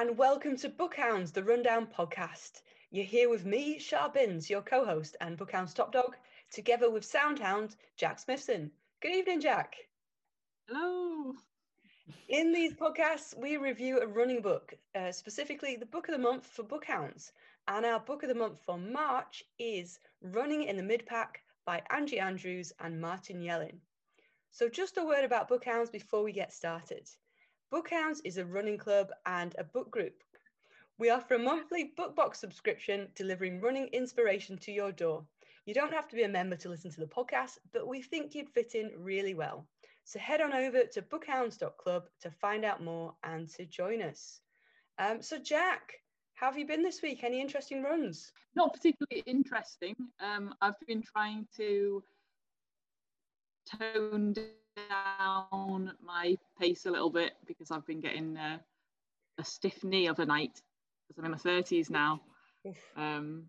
and welcome to Bookhounds, the Rundown podcast. You're here with me, Shar Binns, your co host and Bookhounds top dog, together with Soundhound, Jack Smithson. Good evening, Jack. Hello. In these podcasts, we review a running book, uh, specifically the book of the month for Bookhounds. And our book of the month for March is Running in the Midpack by Angie Andrews and Martin Yellin. So, just a word about Bookhounds before we get started. Bookhounds is a running club and a book group. We offer a monthly book box subscription delivering running inspiration to your door. You don't have to be a member to listen to the podcast, but we think you'd fit in really well. So head on over to bookhounds.club to find out more and to join us. Um, so, Jack, how have you been this week? Any interesting runs? Not particularly interesting. Um, I've been trying to tone down my pace a little bit because I've been getting uh, a stiff knee overnight because I'm in my 30s now. Um,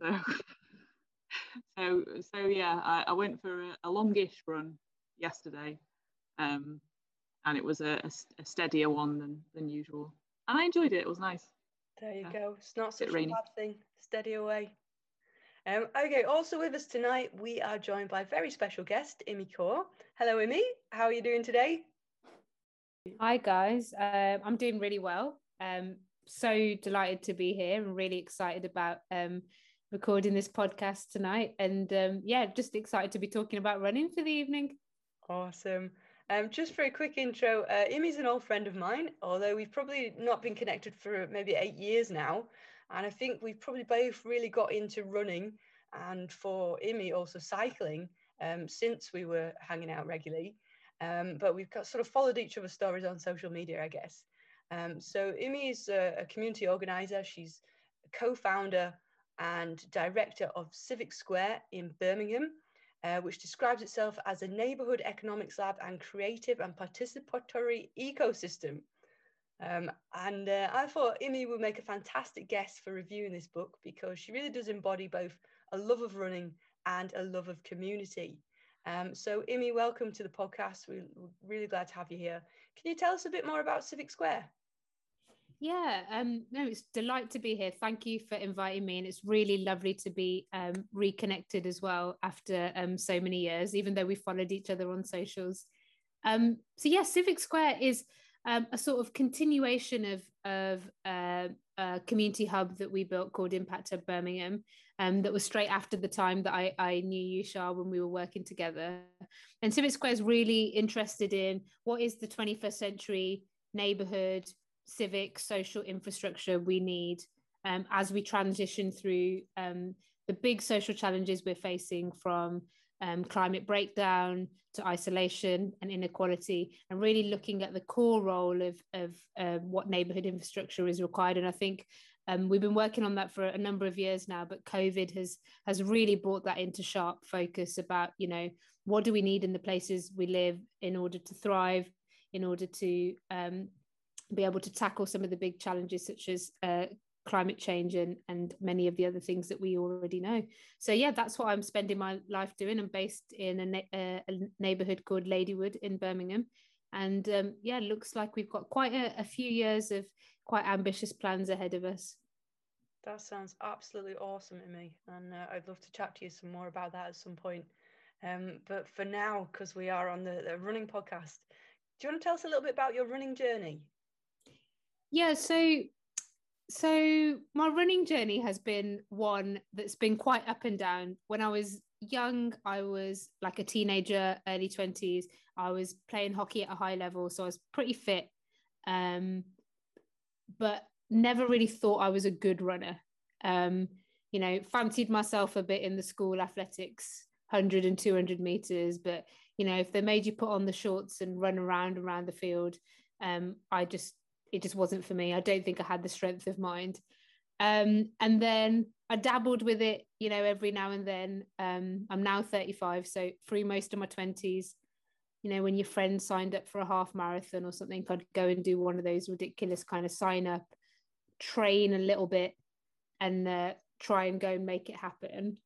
so, so, so yeah, I, I went for a, a, longish run yesterday, um, and it was a, a, a, steadier one than than usual, and I enjoyed it. It was nice. There you yeah. go. It's not such a, a bad thing. Steady away. Um, okay, also with us tonight, we are joined by a very special guest, Imi Kaur. Hello, Imi. How are you doing today? Hi, guys. Uh, I'm doing really well. Um, so delighted to be here and really excited about um, recording this podcast tonight. And um, yeah, just excited to be talking about running for the evening. Awesome. Um, just for a quick intro, uh, Imi's an old friend of mine, although we've probably not been connected for maybe eight years now. And I think we've probably both really got into running and for Imi also cycling um, since we were hanging out regularly. Um, but we've got sort of followed each other's stories on social media, I guess. Um, so Imi is a, a community organizer. She's co-founder and director of Civic Square in Birmingham, uh, which describes itself as a neighborhood economics lab and creative and participatory ecosystem. Um, and uh, I thought Imi would make a fantastic guest for reviewing this book because she really does embody both a love of running and a love of community. Um, so, Imi, welcome to the podcast. We're really glad to have you here. Can you tell us a bit more about Civic Square? Yeah, um, no, it's delight to be here. Thank you for inviting me, and it's really lovely to be um, reconnected as well after um, so many years, even though we followed each other on socials. Um, so yeah, Civic Square is um, a sort of continuation of of uh, a community hub that we built called Impact Hub Birmingham, um, that was straight after the time that I, I knew you, Shah, when we were working together. And Civic Square is really interested in what is the 21st century neighborhood, civic, social infrastructure we need um, as we transition through um, the big social challenges we're facing from um, climate breakdown to isolation and inequality, and really looking at the core role of, of uh, what neighborhood infrastructure is required. And I think um, we've been working on that for a number of years now, but COVID has has really brought that into sharp focus about you know what do we need in the places we live in order to thrive, in order to um, be able to tackle some of the big challenges such as uh, climate change and and many of the other things that we already know. So yeah that's what i'm spending my life doing. I'm based in a, a neighborhood called ladywood in birmingham. And um, yeah looks like we've got quite a, a few years of quite ambitious plans ahead of us. That sounds absolutely awesome to me. And uh, i'd love to chat to you some more about that at some point. Um, but for now because we are on the, the running podcast do you want to tell us a little bit about your running journey? Yeah so so my running journey has been one that's been quite up and down. When I was young, I was like a teenager, early 20s. I was playing hockey at a high level, so I was pretty fit. Um, but never really thought I was a good runner. Um, you know, fancied myself a bit in the school athletics, 100 and 200 meters. But, you know, if they made you put on the shorts and run around around the field, um, I just it just wasn't for me. I don't think I had the strength of mind. Um, and then I dabbled with it, you know, every now and then. Um, I'm now 35, so through most of my 20s, you know, when your friend signed up for a half marathon or something, I'd go and do one of those ridiculous kind of sign up, train a little bit, and uh, try and go and make it happen.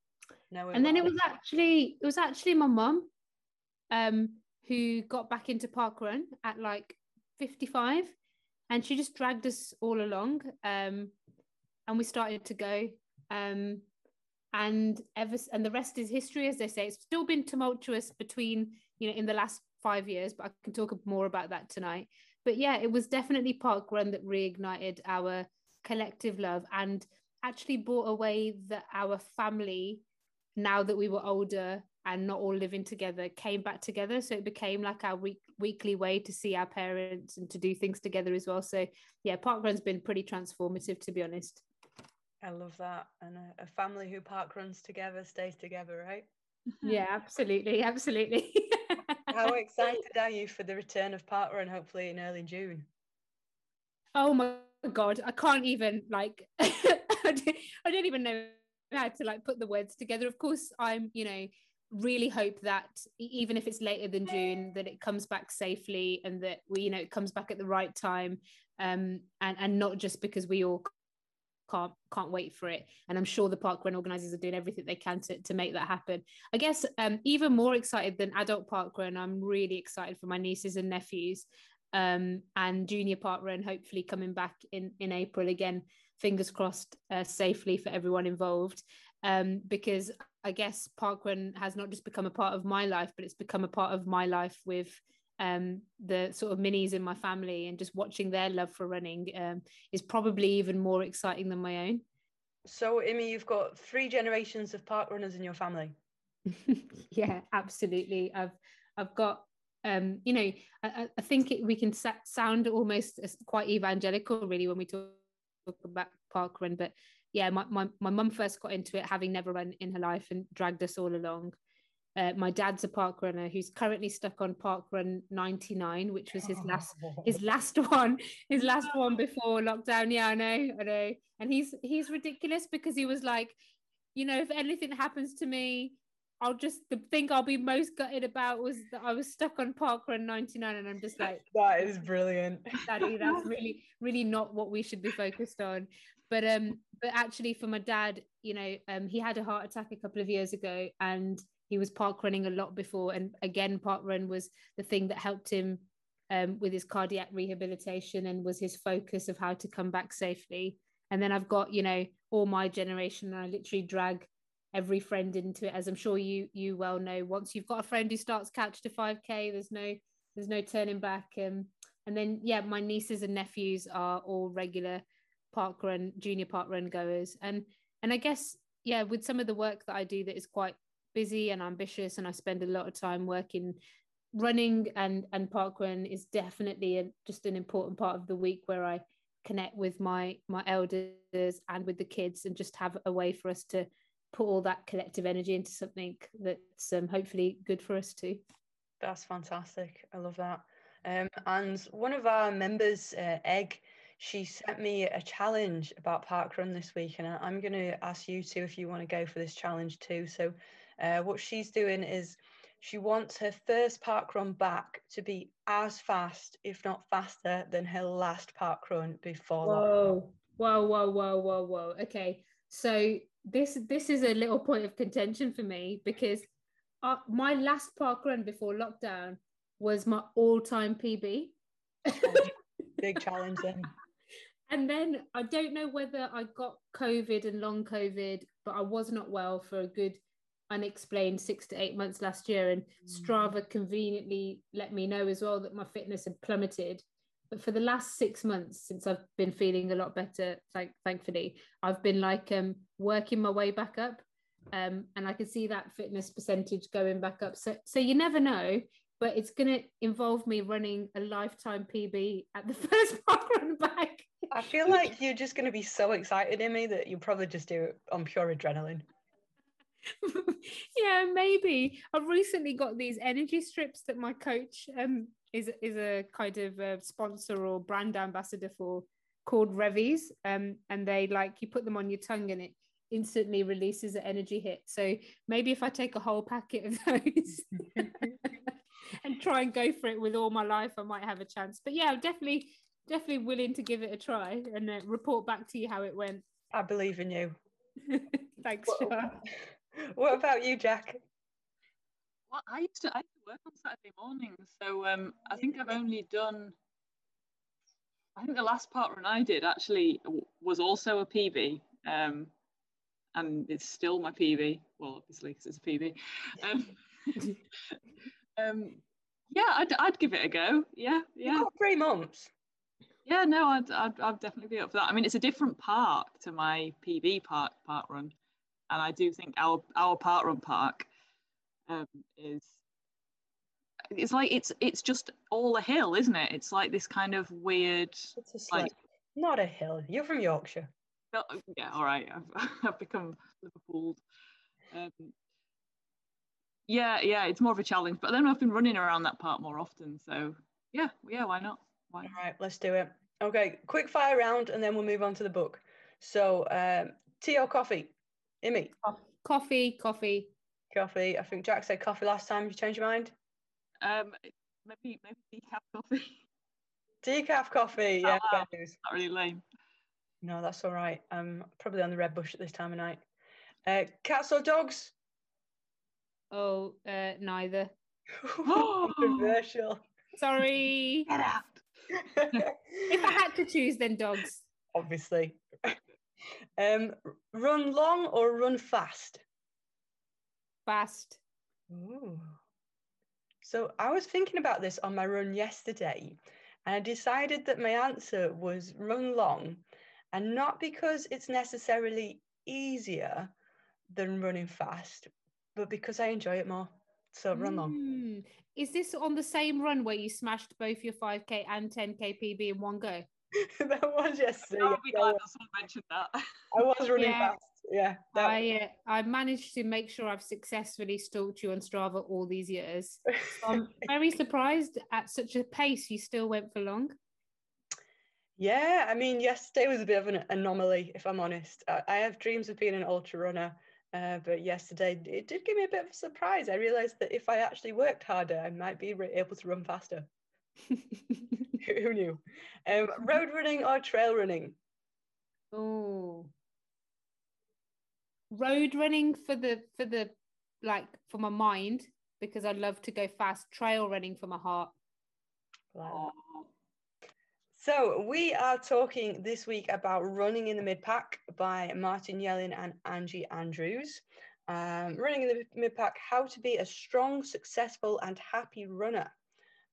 No, and then it was actually it was actually my mum, um, who got back into park run at like 55 and she just dragged us all along. Um, and we started to go. Um, and ever and the rest is history, as they say. It's still been tumultuous between you know in the last five years, but I can talk more about that tonight. But yeah, it was definitely Park Run that reignited our collective love and actually brought away that our family, now that we were older and not all living together, came back together. So it became like our week, weekly way to see our parents and to do things together as well. So yeah, Park Run's been pretty transformative, to be honest. I love that. And a, a family who park runs together stays together, right? Mm-hmm. Yeah, absolutely. Absolutely. How excited are you for the return of park run, hopefully in early June? Oh my God. I can't even like, I don't even know how to like put the words together. Of course, I'm, you know, really hope that even if it's later than June, that it comes back safely and that we, you know, it comes back at the right time. Um, and, and not just because we all can't can't wait for it. And i'm sure the park run organizers are doing everything they can to, to make that happen. I guess um, even more excited than adult park run i'm really excited for my nieces and nephews um, and junior park run hopefully coming back in in april again. Fingers crossed uh, safely for everyone involved. Um, because i guess parkrun has not just become a part of my life but it's become a part of my life with um, the sort of minis in my family and just watching their love for running um, is probably even more exciting than my own. So, Imi, you've got three generations of park runners in your family. yeah, absolutely. I've I've got um, you know, I, I think it, we can sa- sound almost quite evangelical, really, when we talk about park run. But yeah, my my my mum first got into it, having never run in her life, and dragged us all along. Uh, my dad's a park runner who's currently stuck on park run 99 which was his last his last one his last one before lockdown yeah i know i know and he's he's ridiculous because he was like you know if anything happens to me I'll just the thing I'll be most gutted about was that I was stuck on park run 99 and I'm just like that is brilliant. Daddy, that's really, really not what we should be focused on. But um, but actually for my dad, you know, um he had a heart attack a couple of years ago and he was park running a lot before. And again park run was the thing that helped him um, with his cardiac rehabilitation and was his focus of how to come back safely. And then i've got you know all my generation and i literally drag every friend into it. As i'm sure you you well know once you've got a friend who starts Couch to 5k there's no there's no turning back. Um, and then yeah my nieces and nephews are all regular park run junior park run goers and and i guess yeah with some of the work that i do that is quite busy and ambitious and I spend a lot of time working running and and parkrun is definitely a, just an important part of the week where I connect with my my elders and with the kids and just have a way for us to put all that collective energy into something that's um, hopefully good for us too. That's fantastic. I love that. Um, and one of our members, uh, Egg, she sent me a challenge about parkrun this week, and I'm going to ask you two if you want to go for this challenge too. So uh, what she's doing is she wants her first park run back to be as fast, if not faster, than her last park run before. Whoa, whoa, whoa, whoa, whoa, whoa. Okay, so this this is a little point of contention for me because uh, my last park run before lockdown was my all-time PB. Big challenge then. And then I don't know whether I got COVID and long COVID, but I was not well for a good unexplained six to eight months last year. And mm. Strava conveniently let me know as well that my fitness had plummeted. But for the last six months, since I've been feeling a lot better, thank, thankfully, I've been like um, working my way back up. Um, and I can see that fitness percentage going back up. So, so you never know, but it's going to involve me running a lifetime PB at the first park run back. I feel like you're just going to be so excited in me that you'll probably just do it on pure adrenaline. yeah, maybe. I've recently got these energy strips that my coach um is is a kind of a sponsor or brand ambassador for called Revvies. Um, and they like you put them on your tongue and it instantly releases an energy hit. So maybe if I take a whole packet of those and try and go for it with all my life, I might have a chance. But yeah, I'm definitely definitely willing to give it a try and uh, report back to you how it went. I believe in you. Thanks, well, what about you, Jack? Well, I used to I used to work on Saturday mornings, so um, I think I've only done. I think the last part run I did actually was also a PB, um, and it's still my PB. Well, obviously because it's a PB. Um, um, yeah, I'd, I'd give it a go. Yeah, yeah. three months. Yeah, no, I'd, I'd, I'd definitely be up for that. I mean, it's a different park to my PB park park run, and I do think our our park run park um, is it's like it's it's just all a hill, isn't it? It's like this kind of weird. It's a like, not a hill. You're from Yorkshire. Yeah, all right. I've, I've become Liverpool. Um, yeah, yeah, it's more of a challenge. But then I've been running around that part more often, so yeah, yeah, why not? Why All right, let's do it. Okay, quick fire round, and then we'll move on to the book. So, um, tea or coffee? Imi? Coffee, coffee. Coffee. I think Jack said coffee last time. Did you change your mind? Um, maybe maybe decaf coffee. Decaf coffee. Yeah, oh, wow. not really lame. No, that's all right. I'm probably on the red bush at this time of night. Uh, cats or dogs? Oh, uh, neither. Controversial. Sorry. Get out. If I had to choose, then dogs. Obviously. um, run long or run fast? Fast. Ooh. So I was thinking about this on my run yesterday, and I decided that my answer was run long, and not because it's necessarily easier than running fast, but because I enjoy it more. So run long. Mm. Is this on the same run where you smashed both your 5k and 10k PB in one go? that was yesterday. I'll be glad that someone mentioned that. I was running yeah. fast. Yeah. I uh, I managed to make sure I've successfully stalked you on Strava all these years. So I'm very surprised at such a pace you still went for long. Yeah, I mean, yesterday was a bit of an anomaly, if I'm honest. I, I have dreams of being an ultra runner, uh, but yesterday it did give me a bit of a surprise. I realised that if I actually worked harder, I might be able to run faster. Who knew? Um, road running or trail running? Oh, road running for the for the like for my mind because I love to go fast. Trail running for my heart. Wow. So we are talking this week about running in the mid pack by Martin Yellin and Angie Andrews. Um, running in the mid pack: how to be a strong, successful, and happy runner.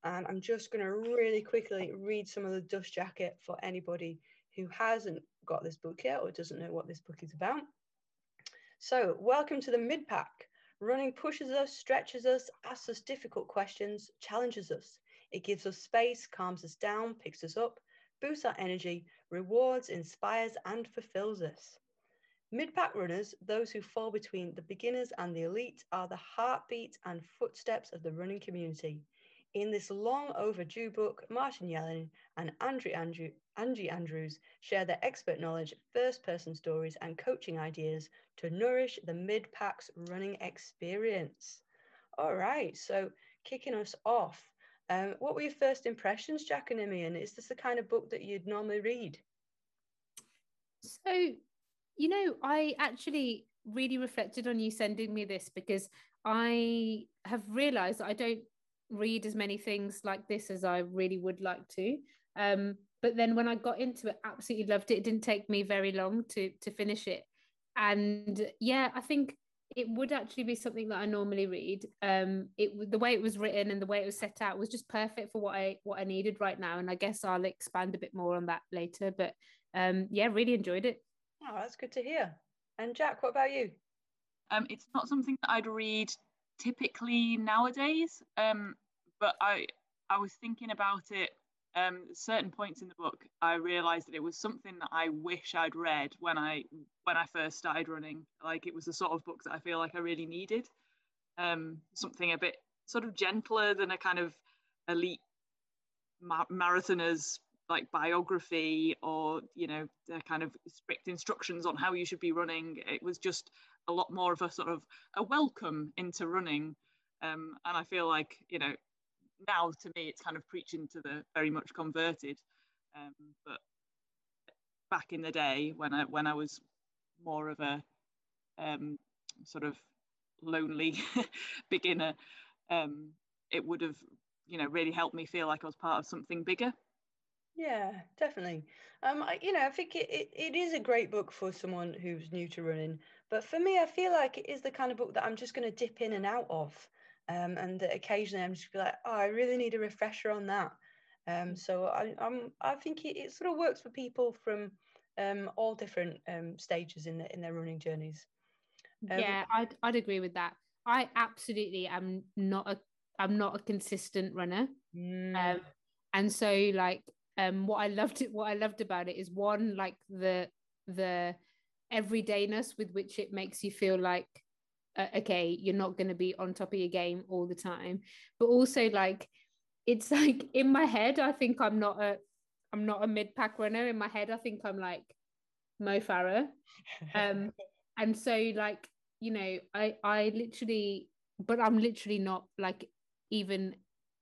And I'm just going to really quickly read some of the dust jacket for anybody who hasn't got this book yet or doesn't know what this book is about. So, welcome to the mid pack. Running pushes us, stretches us, asks us difficult questions, challenges us. It gives us space, calms us down, picks us up, boosts our energy, rewards, inspires, and fulfills us. Mid pack runners, those who fall between the beginners and the elite, are the heartbeat and footsteps of the running community. In this long overdue book, Martin Yellin and Andrew Andrew, Angie Andrews share their expert knowledge, first person stories, and coaching ideas to nourish the mid packs running experience. All right, so kicking us off, um, what were your first impressions, Jack and Imi? And is this the kind of book that you'd normally read? So, you know, I actually really reflected on you sending me this because I have realized that I don't read as many things like this as I really would like to. Um, but then when I got into it, absolutely loved it. It didn't take me very long to to finish it, and yeah, I think it would actually be something that I normally read. Um, it the way it was written and the way it was set out was just perfect for what I what I needed right now, and I guess I'll expand a bit more on that later. But um, yeah, really enjoyed it. Oh, that's good to hear. And Jack, what about you? Um, it's not something that I'd read typically nowadays. Um, but I I was thinking about it. Um, certain points in the book, I realised that it was something that I wish I'd read when I when I first started running. Like it was the sort of book that I feel like I really needed. Um, something a bit sort of gentler than a kind of elite ma- marathoners like biography or you know the kind of strict instructions on how you should be running it was just a lot more of a sort of a welcome into running um, and i feel like you know now to me it's kind of preaching to the very much converted um, but back in the day when i when i was more of a um, sort of lonely beginner um, it would have you know really helped me feel like i was part of something bigger Yeah, definitely. Um, I, you know, I think it, it, it is a great book for someone who's new to running. But for me, I feel like it is the kind of book that I'm just going to dip in and out of. Um, and occasionally I'm just be like, oh, I really need a refresher on that. Um, Mm. so I, I'm, I think it, it sort of works for people from um, all different um, stages in, the, in their running journeys. Um, yeah, I'd I'd agree with that. I absolutely am not a I'm not a consistent runner. mm, Um, and so like um what I loved it what I loved about it is one like the the everydayness with which it makes you feel like uh, okay you're not going to be on top of your game all the time. But also like it's like in my head I think I'm not a I'm not a mid pack runner. In my head I think I'm like Mo Farah. Um and so like you know i i literally but i'm literally not like even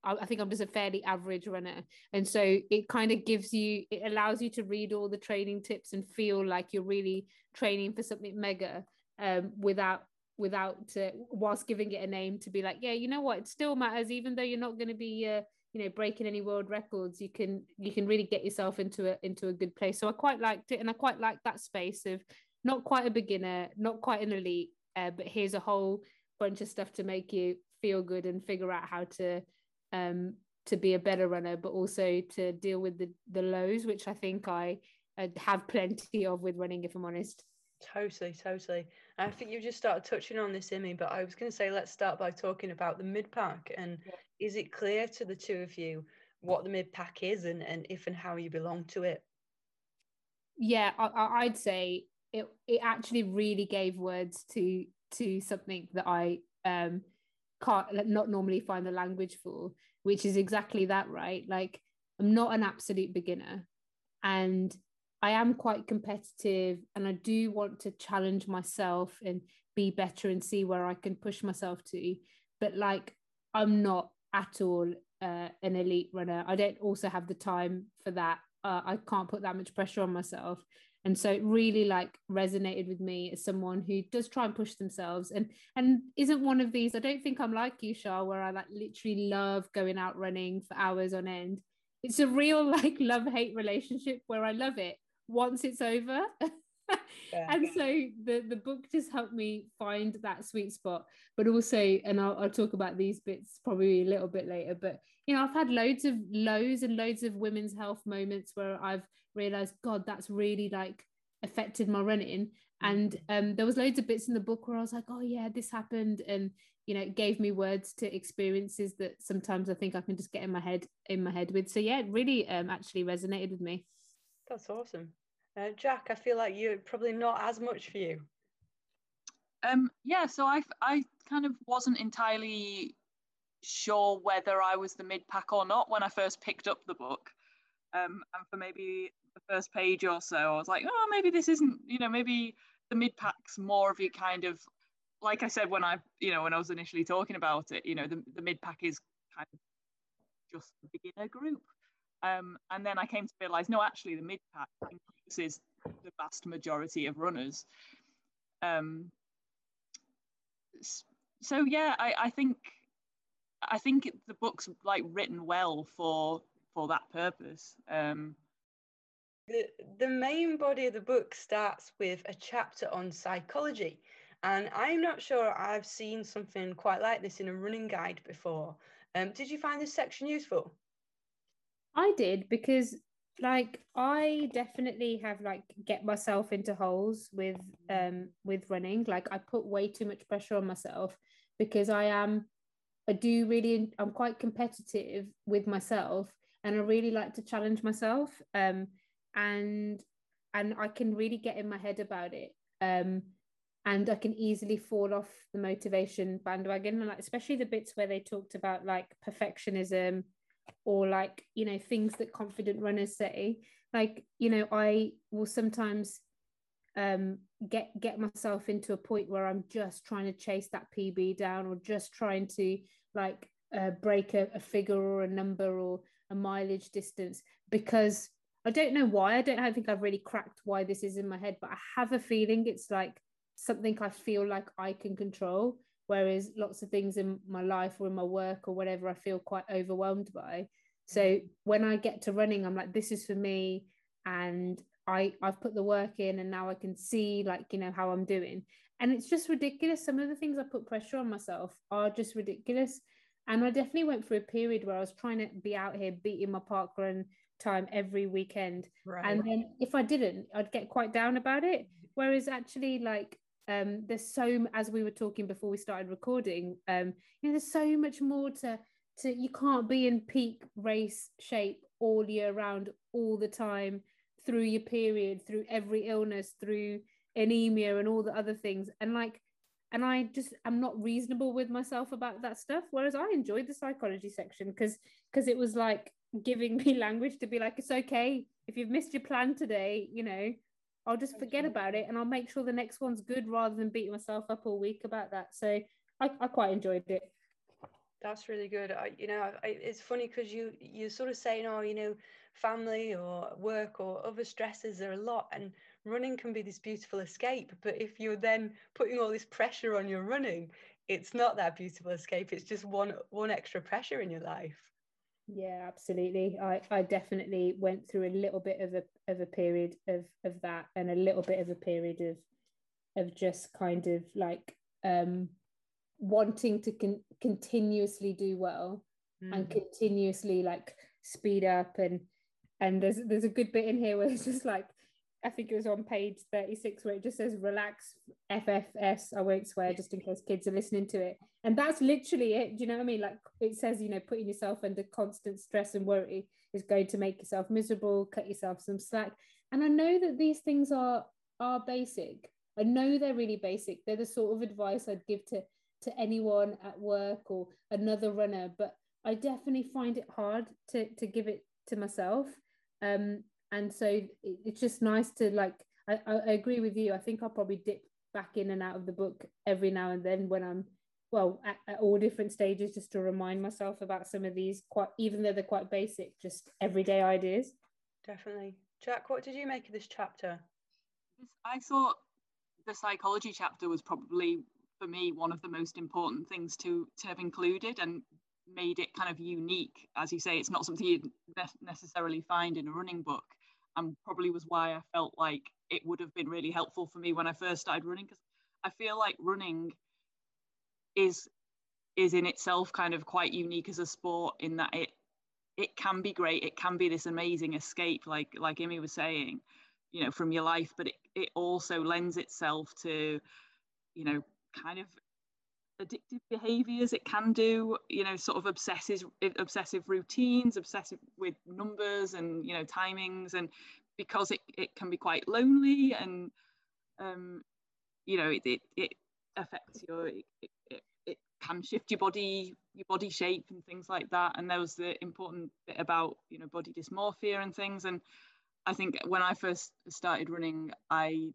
I, I think i'm just a fairly average runner. And so it kind of gives you it allows you to read all the training tips and feel like you're really training for something mega um without without uh, whilst giving it a name to be like yeah you know what? It still matters. Even though you're not going to be uh, you know breaking any world records you can you can really get yourself into a into a good place. So i quite liked it and i quite liked that space of not quite a beginner not quite an elite uh, but here's a whole bunch of stuff to make you feel good and figure out how to um to be a better runner but also to deal with the the lows which i think i have plenty of with running if i'm honest Totally, totally. I think you just started touching on this, Imi, but I was going to say let's start by talking about the mid pack. And Yeah. is it clear to the two of you what the mid pack is and, and if and how you belong to it? yeah I, i'd say it it actually really gave words to to something that i um can't not normally find the language for which is exactly that right like i'm not an absolute beginner and i am quite competitive and i do want to challenge myself and be better and see where i can push myself to but like i'm not at all uh, an elite runner i don't also have the time for that uh, I can't put that much pressure on myself. And so it really like resonated with me as someone who does try and push themselves and and isn't one of these. I don't think I'm like you, Shah, where I like literally love going out running for hours on end. It's a real like love hate relationship where I love it once it's over. Yeah. and so the the book just helped me find that sweet spot. But also and I'll, I'll talk about these bits probably a little bit later but you know i've had loads of lows and loads of women's health moments where i've realized god that's really like affected my running. And um there was loads of bits in the book where i was like oh yeah this happened and you know it gave me words to experiences that sometimes i think i can just get in my head in my head with. So yeah it really um actually resonated with me That's awesome. Uh, Jack, I feel like you're probably not as much for you. Um, yeah, so I, I kind of wasn't entirely sure whether I was the mid pack or not when I first picked up the book. Um, and for maybe the first page or so, I was like, oh, maybe this isn't, you know, maybe the mid pack's more of your kind of, like I said when I, you know, when I was initially talking about it, you know, the, the mid pack is kind of just the beginner group. Um, and then I came to realize, no, actually, the mid pack encompasses the vast majority of runners. Um, so yeah, I, I think I think the book's like written well for for that purpose. Um, The, the main body of the book starts with a chapter on psychology. And I'm not sure I've seen something quite like this in a running guide before. Um, did you find this section useful? I did because like I definitely have like get myself into holes with um with running. Like I put way too much pressure on myself because I am I do really I'm quite competitive with myself and I really like to challenge myself um and and I can really get in my head about it um and I can easily fall off the motivation bandwagon like especially the bits where they talked about like perfectionism or like you know things that confident runners say. Like you know i will sometimes um get get myself into a point where i'm just trying to chase that pb down or just trying to like uh, break a, a figure or a number or a mileage distance because i don't know why. I don't I think i've really cracked why this is in my head but i have a feeling it's like something i feel like i can control whereas lots of things in my life or in my work or whatever i feel quite overwhelmed by So mm. when I get to running, I'm like, this is for me. And I, I've put the work in and now I can see like, you know, how I'm doing. And it's just ridiculous. Some of the things I put pressure on myself are just ridiculous. And I definitely went through a period where I was trying to be out here beating my park run time every weekend. Right. And then if I didn't, I'd get quite down about it. Whereas actually, like, um, there's so as we were talking before we started recording, um, you know, there's so much more to to you can't be in peak race shape all year round, all the time, through your period, through every illness, through anemia and all the other things. And like and I just I'm not reasonable with myself about that stuff. Whereas I enjoyed the psychology section because because it was like giving me language to be like, it's okay if you've missed your plan today, you know, I'll just forget about it and I'll make sure the next one's good rather than beating myself up all week about that. So I, I quite enjoyed it. That's really good. I, you know, I, it's funny because you you sort of saying, oh, you know, family or work or other stresses are a lot, and running can be this beautiful escape. But if you're then putting all this pressure on your running, it's not that beautiful escape. It's just one one extra pressure in your life. Yeah, absolutely. I, I definitely went through a little bit of a of a period of of that and a little bit of a period of of just kind of like um wanting to con- continuously do well mm. and continuously like speed up and and there's there's a good bit in here where it's just like I think it was on page 36 where it just says relax FFS. I won't swear just in case kids are listening to it. And that's literally it. Do you know what I mean? Like it says, you know, putting yourself under constant stress and worry is going to make yourself miserable, cut yourself some slack. And I know that these things are are basic. I know they're really basic. They're the sort of advice I'd give to to anyone at work or another runner, but I definitely find it hard to to give it to myself. Um, and so it's just nice to like I, I agree with you. I think i'll probably dip back in and out of the book every now and then when i'm well at, at, all different stages just to remind myself about some of these quite even though they're quite basic just everyday ideas. Definitely. Jack what did you make of this chapter? I thought the psychology chapter was probably for me one of the most important things to to have included and made it kind of unique. As you say it's not something you'd necessarily find in a running book and probably was why I felt like it would have been really helpful for me when I first started running because I feel like running is is in itself kind of quite unique as a sport in that it it can be great it can be this amazing escape like like Imi was saying you know from your life but it, it also lends itself to you know kind of addictive behaviors it can do you know sort of obsessive obsessive routines obsessive with numbers and you know timings and because it, it can be quite lonely and um you know it it, it affects your it, it, it can shift your body your body shape and things like that. And there was the important bit about you know body dysmorphia and things. And i think when i first started running i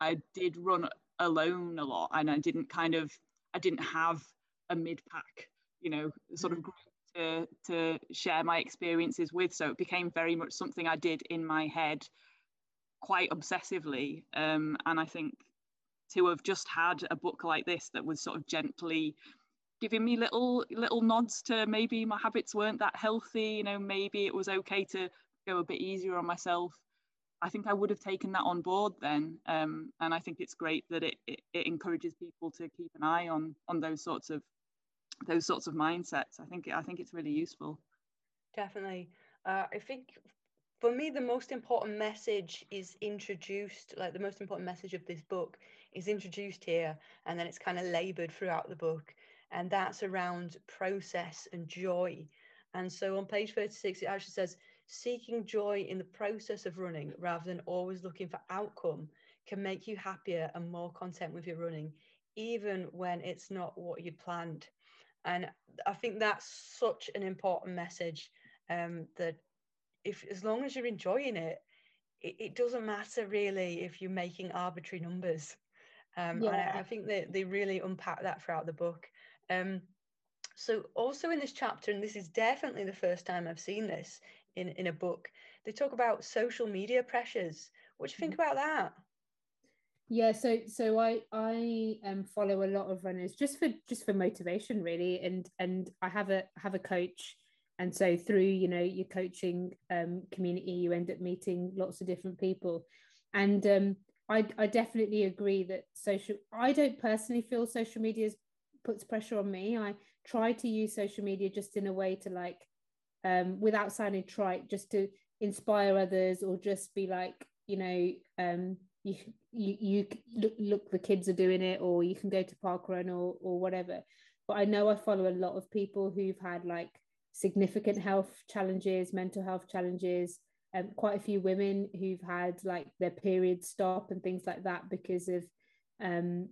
i did run alone a lot and i didn't kind of I didn't have a mid pack, you know, sort of mm. group to, to share my experiences with. So it became very much something I did in my head quite obsessively. Um, and I think to have just had a book like this that was sort of gently giving me little little nods to maybe my habits weren't that healthy you know maybe it was okay to go a bit easier on myself I think I would have taken that on board then. Um, and I think it's great that it, it, it, encourages people to keep an eye on on those sorts of those sorts of mindsets. I think I think it's really useful. Definitely. Uh, I think for me the most important message is introduced like the most important message of this book is introduced here and then it's kind of labored throughout the book and that's around process and joy and so on page 36 it actually says seeking joy in the process of running rather than always looking for outcome can make you happier and more content with your running, even when it's not what you'd planned. And I think that's such an important message um, that if as long as you're enjoying it, it, it, doesn't matter really if you're making arbitrary numbers. Um, yeah. And I, I, think that they really unpack that throughout the book. Um, so also in this chapter, and this is definitely the first time I've seen this, in, in a book. They talk about social media pressures. What do you think mm-hmm. about that? Yeah, so so I I um follow a lot of runners just for just for motivation really, and and I have a have a coach and so through you know your coaching um, community you end up meeting lots of different people and um, I, I definitely agree that social i don't personally feel social media puts pressure on me i try to use social media just in a way to like um, without sounding trite just to inspire others or just be like you know um, you, you you look, look the kids are doing it or you can go to park run or or whatever. But i know i follow a lot of people who've had like significant health challenges mental health challenges um, quite a few women who've had like their period stop and things like that because of um,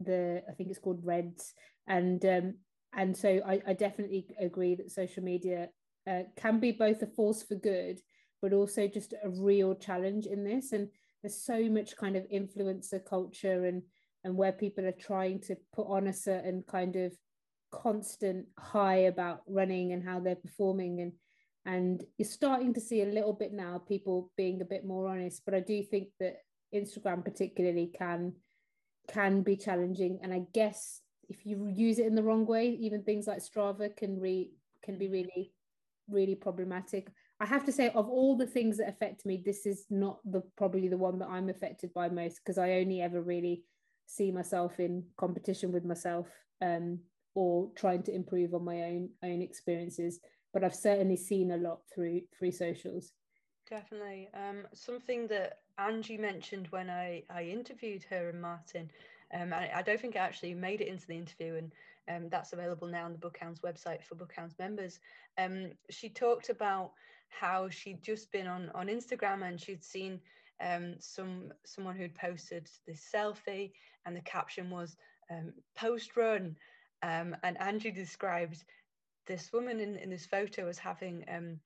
the I think it's called RED/S. And um, and so I, I definitely agree that social media uh, can be both a force for good but also just a real challenge in this. And there's so much kind of influencer culture and and where people are trying to put on a certain kind of constant high about running and how they're performing. And and you're starting to see a little bit now people being a bit more honest but i do think that instagram particularly can can be challenging. And i guess if you use it in the wrong way even things like strava can re can be really really problematic i have to say of all the things that affect me this is not the probably the one that i'm affected by most because i only ever really see myself in competition with myself um, or trying to improve on my own own experiences but I've certainly seen a lot through through socials. Definitely. Um, something that Angie mentioned when I, I interviewed her and Martin, um, I, I don't think I actually made it into the interview, and um, that's available now on the Bookhounds website for Bookhounds members. Um, she talked about how she'd just been on, on Instagram and she'd seen um, some someone who'd posted this selfie, and the caption was um, post run. Um, and Angie described this woman in, in this photo as having um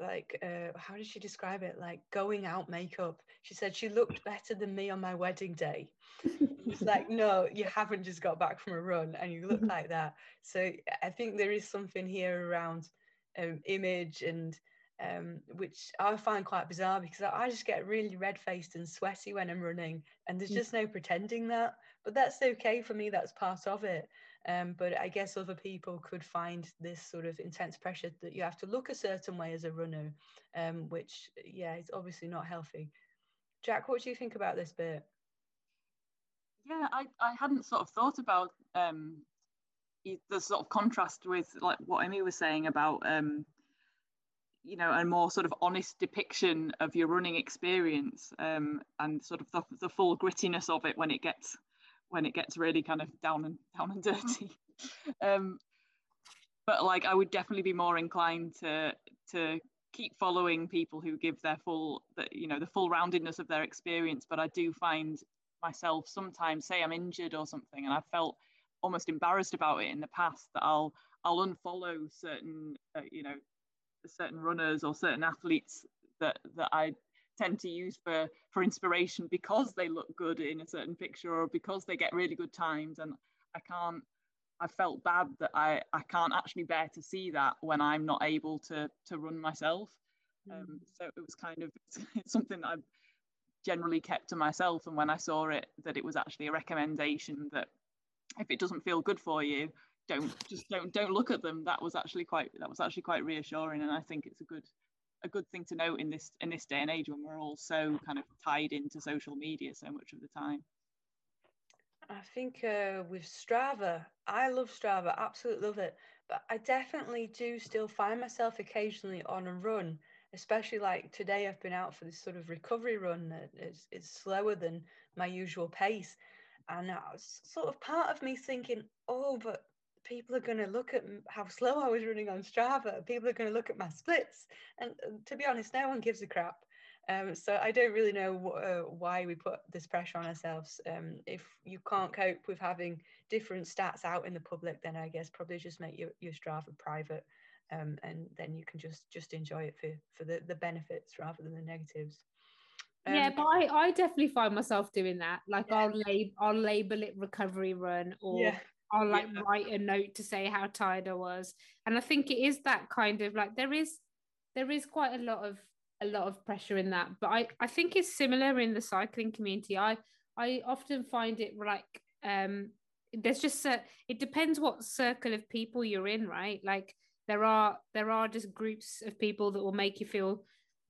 like uh, how did she describe it like going out makeup she said she looked better than me on my wedding day it's like no you haven't just got back from a run and you look like that so i think there is something here around um, image and um, which I find quite bizarre because I just get really red faced and sweaty when I'm running, and there's mm. just no pretending that. But that's okay for me, that's part of it. Um, but I guess other people could find this sort of intense pressure that you have to look a certain way as a runner, um, which, yeah, is obviously not healthy. Jack, what do you think about this bit? Yeah, I, I hadn't sort of thought about um, the sort of contrast with like what Imi was saying about, um, you know, a more sort of honest depiction of your running experience um, and sort of the, the full grittiness of it when it gets when it gets really kind of down and down and dirty. um, but like I would definitely be more inclined to to keep following people who give their full you know the full roundedness of their experience. But I do find myself sometimes say I'm injured or something, and I felt almost embarrassed about it in the past that I'll I'll unfollow certain uh, you know certain runners or certain athletes that that I tend to use for for inspiration because they look good in a certain picture or because they get really good times. And i can't i felt bad that i i can't actually bear to see that when i'm not able to to run myself. Mm. um, so it was kind of it's something i've generally kept to myself. And when i saw it that it was actually a recommendation that if it doesn't feel good for you don't just don't don't look at them. That was actually quite that was actually quite reassuring. And i think it's a good a good thing to note in this in this day and age when we're all so kind of tied into social media so much of the time. I think uh, with Strava, I love Strava, absolutely love it. But I definitely do still find myself occasionally on a run, especially like today. I've been out for this sort of recovery run that is it's slower than my usual pace, and I was sort of part of me thinking, oh, but people are going to look at how slow I was running on Strava. People are going to look at my splits. And to be honest, no one gives a crap. Um, so I don't really know wh- uh, why we put this pressure on ourselves. Um, if you can't cope with having different stats out in the public, then I guess probably just make your, your Strava private, um, and then you can just just enjoy it for for the, the benefits rather than the negatives. yeah, um, but I, I definitely find myself doing that. Like yeah. I'll label I'll label it recovery run or yeah. I'll like yeah. write a note to say how tired I was. And I think it is that kind of like there is there is quite a lot of a lot of pressure in that. But I, I think it's similar in the cycling community. I I often find it like um there's just a, it depends what circle of people you're in, right? Like there are there are just groups of people that will make you feel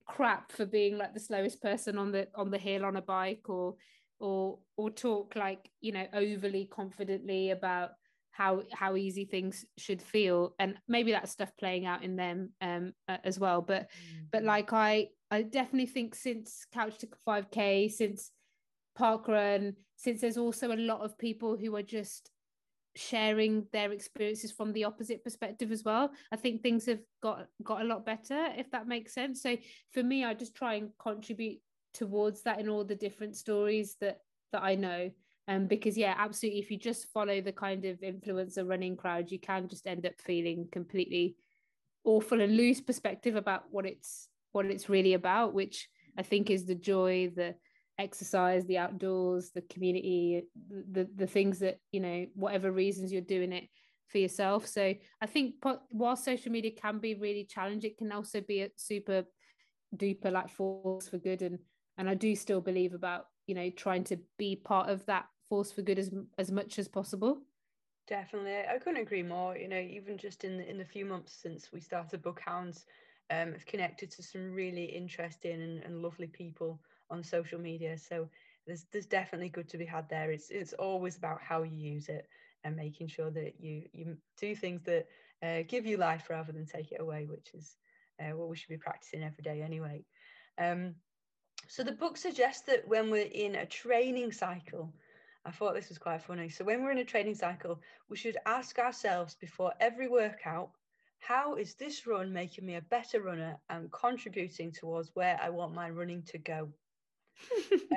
crap for being like the slowest person on the on the hill on a bike or or or talk like you know overly confidently about how how easy things should feel. And maybe that stuff playing out in them um uh, as well. But mm-hmm. but like i i definitely think since couch to 5k since park run since there's also a lot of people who are just sharing their experiences from the opposite perspective as well i think things have got got a lot better if that makes sense. So for me i just try and contribute towards that in all the different stories that that i know. Um because yeah absolutely if you just follow the kind of influencer running crowd you can just end up feeling completely awful and lose perspective about what it's what it's really about which i think is the joy the exercise the outdoors the community the the things that you know whatever reasons you're doing it for yourself. So i think while social media can be really challenging it can also be a super duper like force for good and and i do still believe about you know trying to be part of that force for good as as much as possible definitely i couldn't agree more you know even just in the, in the few months since we started bookhounds um, have connected to some really interesting and, and lovely people on social media. So there's there's definitely good to be had there. It's it's always about how you use it and making sure that you you do things that uh, give you life rather than take it away, which is uh, what we should be practicing every day anyway. Um, so the book suggests that when we're in a training cycle, I thought this was quite funny. So when we're in a training cycle, we should ask ourselves before every workout, how is this run making me a better runner and contributing towards where I want my running to go?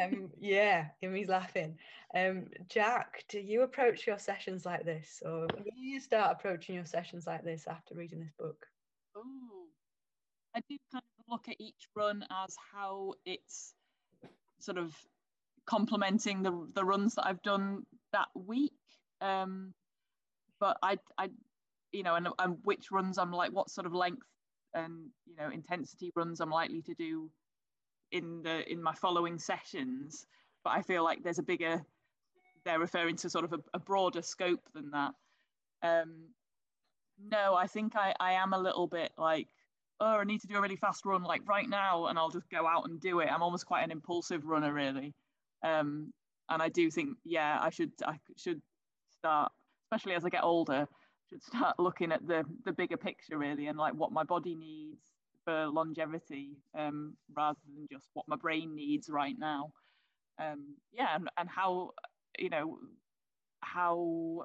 um, yeah, Imi's laughing. Um, Jack, do you approach your sessions like this, or will you start approaching your sessions like this after reading this book? Oh, I do kind of look at each run as how it's sort of complementing the the runs that I've done that week. Um, but I, I, you know, and, and which runs I'm like, what sort of length and you know intensity runs I'm likely to do in the in my following sessions but i feel like there's a bigger they're referring to sort of a, a broader scope than that um no i think i i am a little bit like oh i need to do a really fast run like right now and i'll just go out and do it i'm almost quite an impulsive runner really um and i do think yeah i should i should start especially as i get older should start looking at the the bigger picture really and like what my body needs for longevity um, rather than just what my brain needs right now. Um, yeah, and, and how, you know, how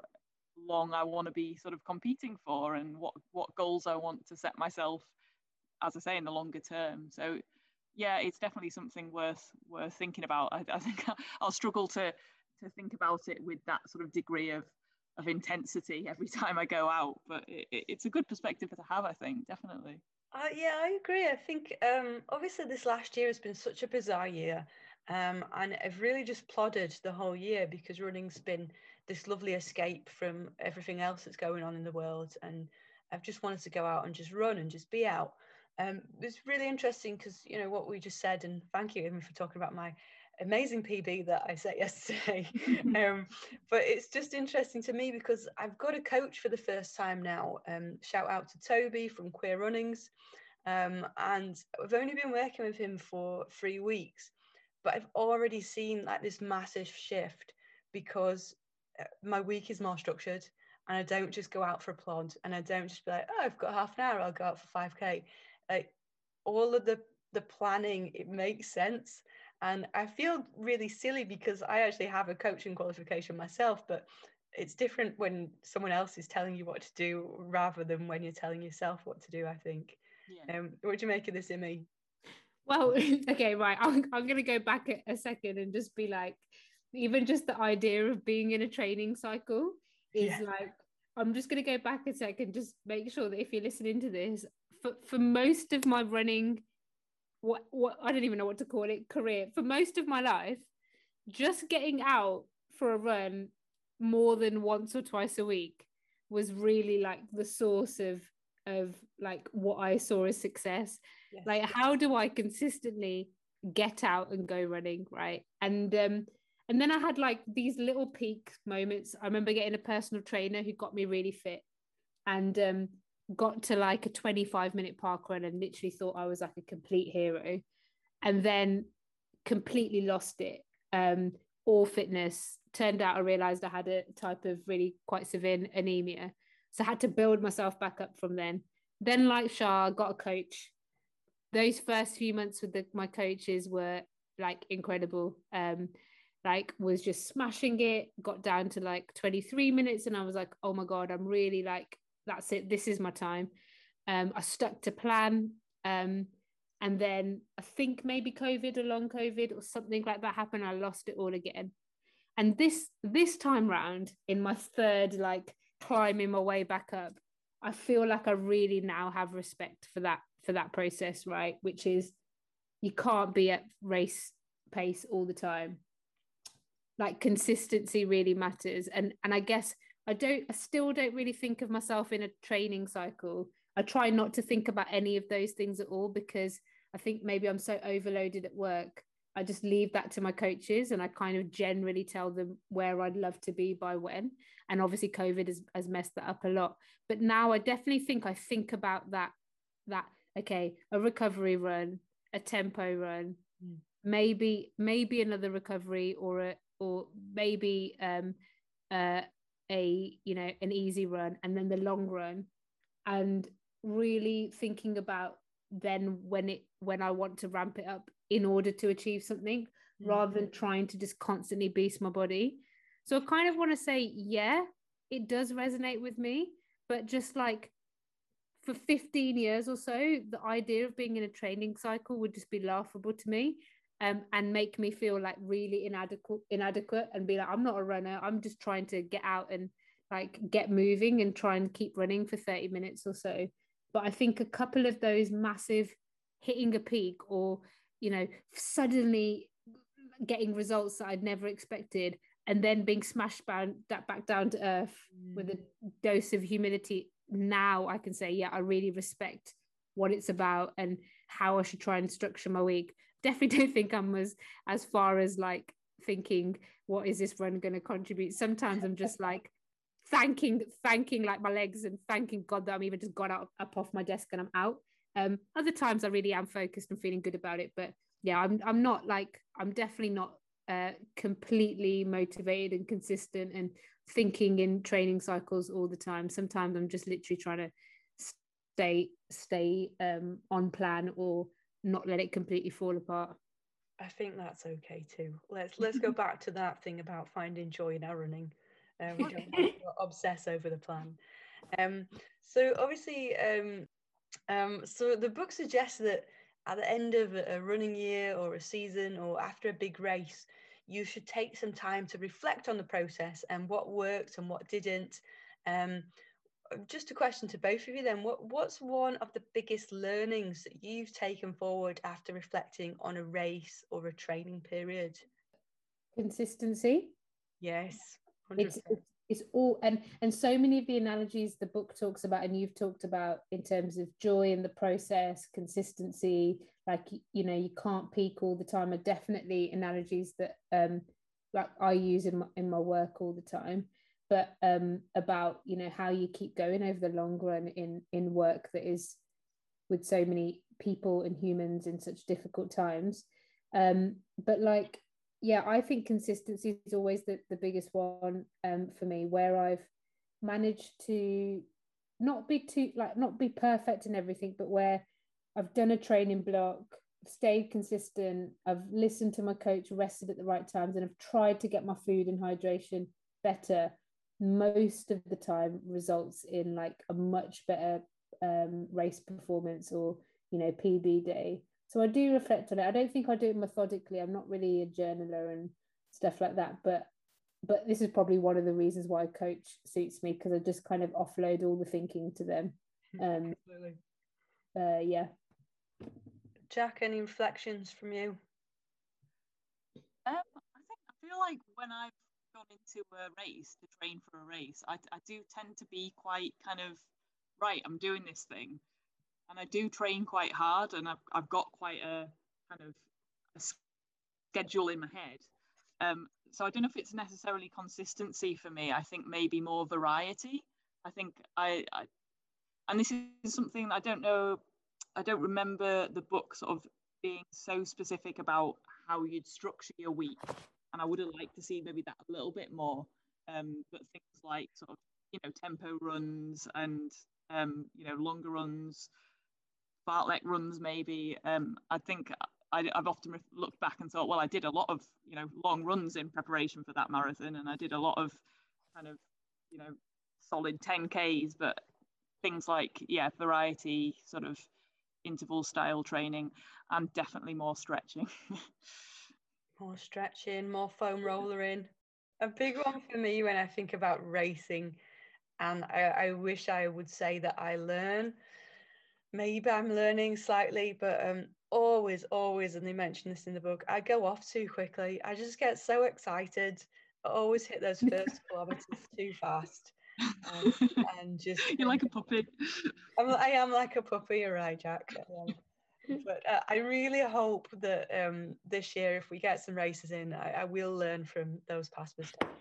long I want to be sort of competing for and what, what goals I want to set myself, as I say, in the longer term. So, yeah, it's definitely something worth worth thinking about. I, I think I'll struggle to to think about it with that sort of degree of of intensity every time I go out, but it, it's a good perspective to have. I think definitely. Uh, yeah, I agree. I think um, obviously this last year has been such a bizarre year. Um, and I've really just plodded the whole year because running's been this lovely escape from everything else that's going on in the world. And I've just wanted to go out and just run and just be out. Um, it's really interesting because, you know, what we just said, and thank you, even for talking about my amazing PB that I set yesterday. um, but it's just interesting to me because I've got a coach for the first time now. Um, shout out to Toby from Queer Runnings. Um, and I've only been working with him for three weeks, but I've already seen like this massive shift because uh, my week is more structured and I don't just go out for a plod and I don't just be like, oh, I've got half an hour, I'll go out for 5K. Like all of the the planning, it makes sense. And I feel really silly because I actually have a coaching qualification myself, but it's different when someone else is telling you what to do rather than when you're telling yourself what to do, I think. Yeah. Um, what do you make of this, Imi? Well, okay, right. I'm, I'm going to go back a second and just be like, even just the idea of being in a training cycle is yeah. like, I'm just going to go back a second, just make sure that if you're listening to this, for, for most of my running what what I don't even know what to call it career for most of my life, just getting out for a run more than once or twice a week was really like the source of of like what I saw as success. Yes. Like how do I consistently get out and go running, right? And um and then I had like these little peak moments. I remember getting a personal trainer who got me really fit. And um got to like a 25 minute park run and literally thought I was like a complete hero and then completely lost it. Um, all fitness turned out I realized I had a type of really quite severe anemia. So I had to build myself back up from then. Then, like Shah, got a coach. Those first few months with the, my coaches were like incredible. Um, like was just smashing it. Got down to like 23 minutes, and I was like, oh my god, I'm really like that's it. This is my time. Um, I stuck to plan. Um, and then I think maybe COVID or long COVID or something like that happened. I lost it all again. And this this time round, in my third like climbing my way back up, I feel like I really now have respect for that for that process, right? Which is you can't be at race pace all the time. Like consistency really matters. And and I guess I don't I still don't really think of myself in a training cycle. I try not to think about any of those things at all because I think maybe I'm so overloaded at work. I just leave that to my coaches and I kind of generally tell them where I'd love to be by when. And obviously COVID has, has messed that up a lot. But now I definitely think I think about that that okay, a recovery run, a tempo run, mm. maybe maybe another recovery or a or maybe um uh a you know an easy run and then the long run and really thinking about then when it when I want to ramp it up in order to achieve something mm-hmm. rather than trying to just constantly beast my body. So I kind of want to say, yeah, it does resonate with me, but just like for 15 years or so, the idea of being in a training cycle would just be laughable to me um, and make me feel like really inadequate inadequate and be like i'm not a runner. I'm just trying to get out and like get moving and try and keep running for 30 minutes or so. But i think a couple of those massive hitting a peak or you know suddenly getting results that i'd never expected and then being smashed back, back down to earth mm. with a dose of humility now i can say yeah i really respect what it's about and how i should try and structure my week definitely don't think I'm as as far as like thinking what is this run going to contribute. Sometimes I'm just like thanking thanking like my legs and thanking God that I'm even just got up, up off my desk and I'm out. Um, other times I really am focused and feeling good about it, but yeah, I'm I'm not like I'm definitely not uh, completely motivated and consistent and thinking in training cycles all the time. Sometimes I'm just literally trying to stay stay um, on plan or not let it completely fall apart. I think that's okay too. Let's let's go back to that thing about finding joy in our running. Uh, we don't obsess over the plan. Um, so obviously, um, um, so the book suggests that at the end of a running year or a season or after a big race, you should take some time to reflect on the process and what worked and what didn't. Um, just a question to both of you then. What what's one of the biggest learnings that you've taken forward after reflecting on a race or a training period? Consistency. Yes it's, it's, it's all and and so many of the analogies the book talks about and you've talked about in terms of joy in the process consistency like you know you can't peak all the time are definitely analogies that um like i use in my, in my work all the time but um, about you know how you keep going over the long run in in work that is with so many people and humans in such difficult times. Um, but like yeah i think consistency is always the, the biggest one um, for me where i've managed to not be too like not be perfect in everything but where i've done a training block stayed consistent i've listened to my coach rested at the right times and i've tried to get my food and hydration better most of the time results in like a much better um, race performance or you know PB day. So I do reflect on it. I don't think I do it methodically. I'm not really a journaler and stuff like that. But but this is probably one of the reasons why coach suits me because I just kind of offload all the thinking to them. Um, Absolutely. Uh, yeah. Jack, any reflections from you? Um, I think I feel like when I've gone into a race to train for a race, I, I do tend to be quite kind of right. I'm doing this thing, and I do train quite hard, and I've I've got quite a kind of a schedule in my head. Um, so I don't know if it's necessarily consistency for me. I think maybe more variety. I think I, I and this is something I don't know, I don't remember the book sort of being so specific about how you'd structure your week. And I would have liked to see maybe that a little bit more. Um, but things like sort of, you know, tempo runs and, um, you know, longer runs, fartlek runs maybe. Um, I think I, have often looked back and thought, well, I did a lot of, you know, long runs in preparation for that marathon. And I did a lot of kind of, you know, solid 10Ks, but things like, yeah, variety, sort of interval style training, and definitely more stretching. more stretching, more foam rollering. A big one for me when I think about racing, and I, I wish I would say that I learn. Maybe I'm learning slightly, but um, always, always, and they mention this in the book, I go off too quickly. I just get so excited. I always hit those first kilometers too fast. Um, and just you're like a puppy. I'm, I am like a puppy, right, Jack. Um, but uh, I really hope that um, this year, if we get some races in, I, I will learn from those past mistakes.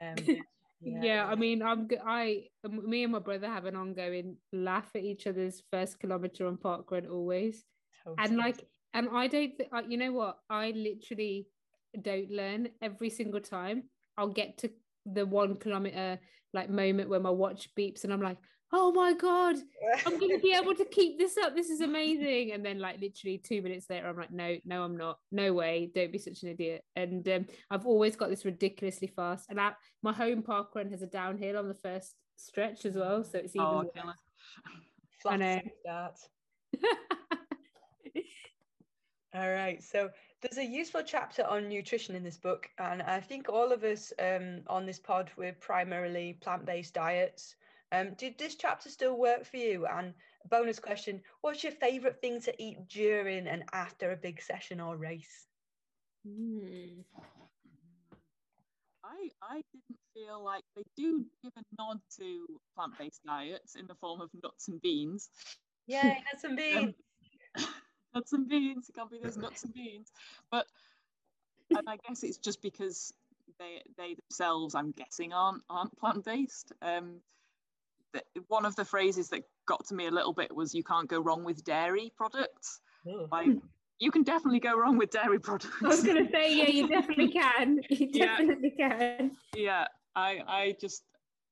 Um, yeah. yeah. I mean, I'm I me and my brother have an ongoing laugh at each other's first kilometer on parkrun always, totally. and like, and I don't, th- you know what? I literally don't learn every single time. I'll get to the one kilometer like moment where my watch beeps and I'm like, oh my god i'm going to be able to keep this up. This is amazing. And then like literally two minutes later i'm like no no i'm not. No way. Don't be such an idiot. And um, i've always got this ridiculously fast. And I, my home park run has a downhill on the first stretch as well so it's even oh, I know. All right so there's a useful chapter on nutrition in this book and i think all of us um, on this pod we're primarily plant-based diets um, did this chapter still work for you? And bonus question, what's your favourite thing to eat during and after a big session or race? Mm. I, I didn't feel like they do give a nod to plant-based diets in the form of nuts and beans. Yeah, nuts and beans. Um, nuts and beans. It can't be those nuts and beans. But and I guess it's just because they they themselves, I'm guessing, aren't aren't plant-based. Um, one of the phrases that got to me a little bit was you can't go wrong with dairy products. Oh. Like you can definitely go wrong with dairy products. I was gonna say, yeah, you definitely can. You definitely yeah. can. Yeah, I I just